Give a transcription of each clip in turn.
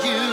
you.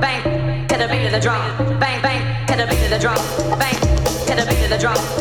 bang, to the beat of the drum, bang, bang, to the beat of the drum, bang, to the beat of the drum.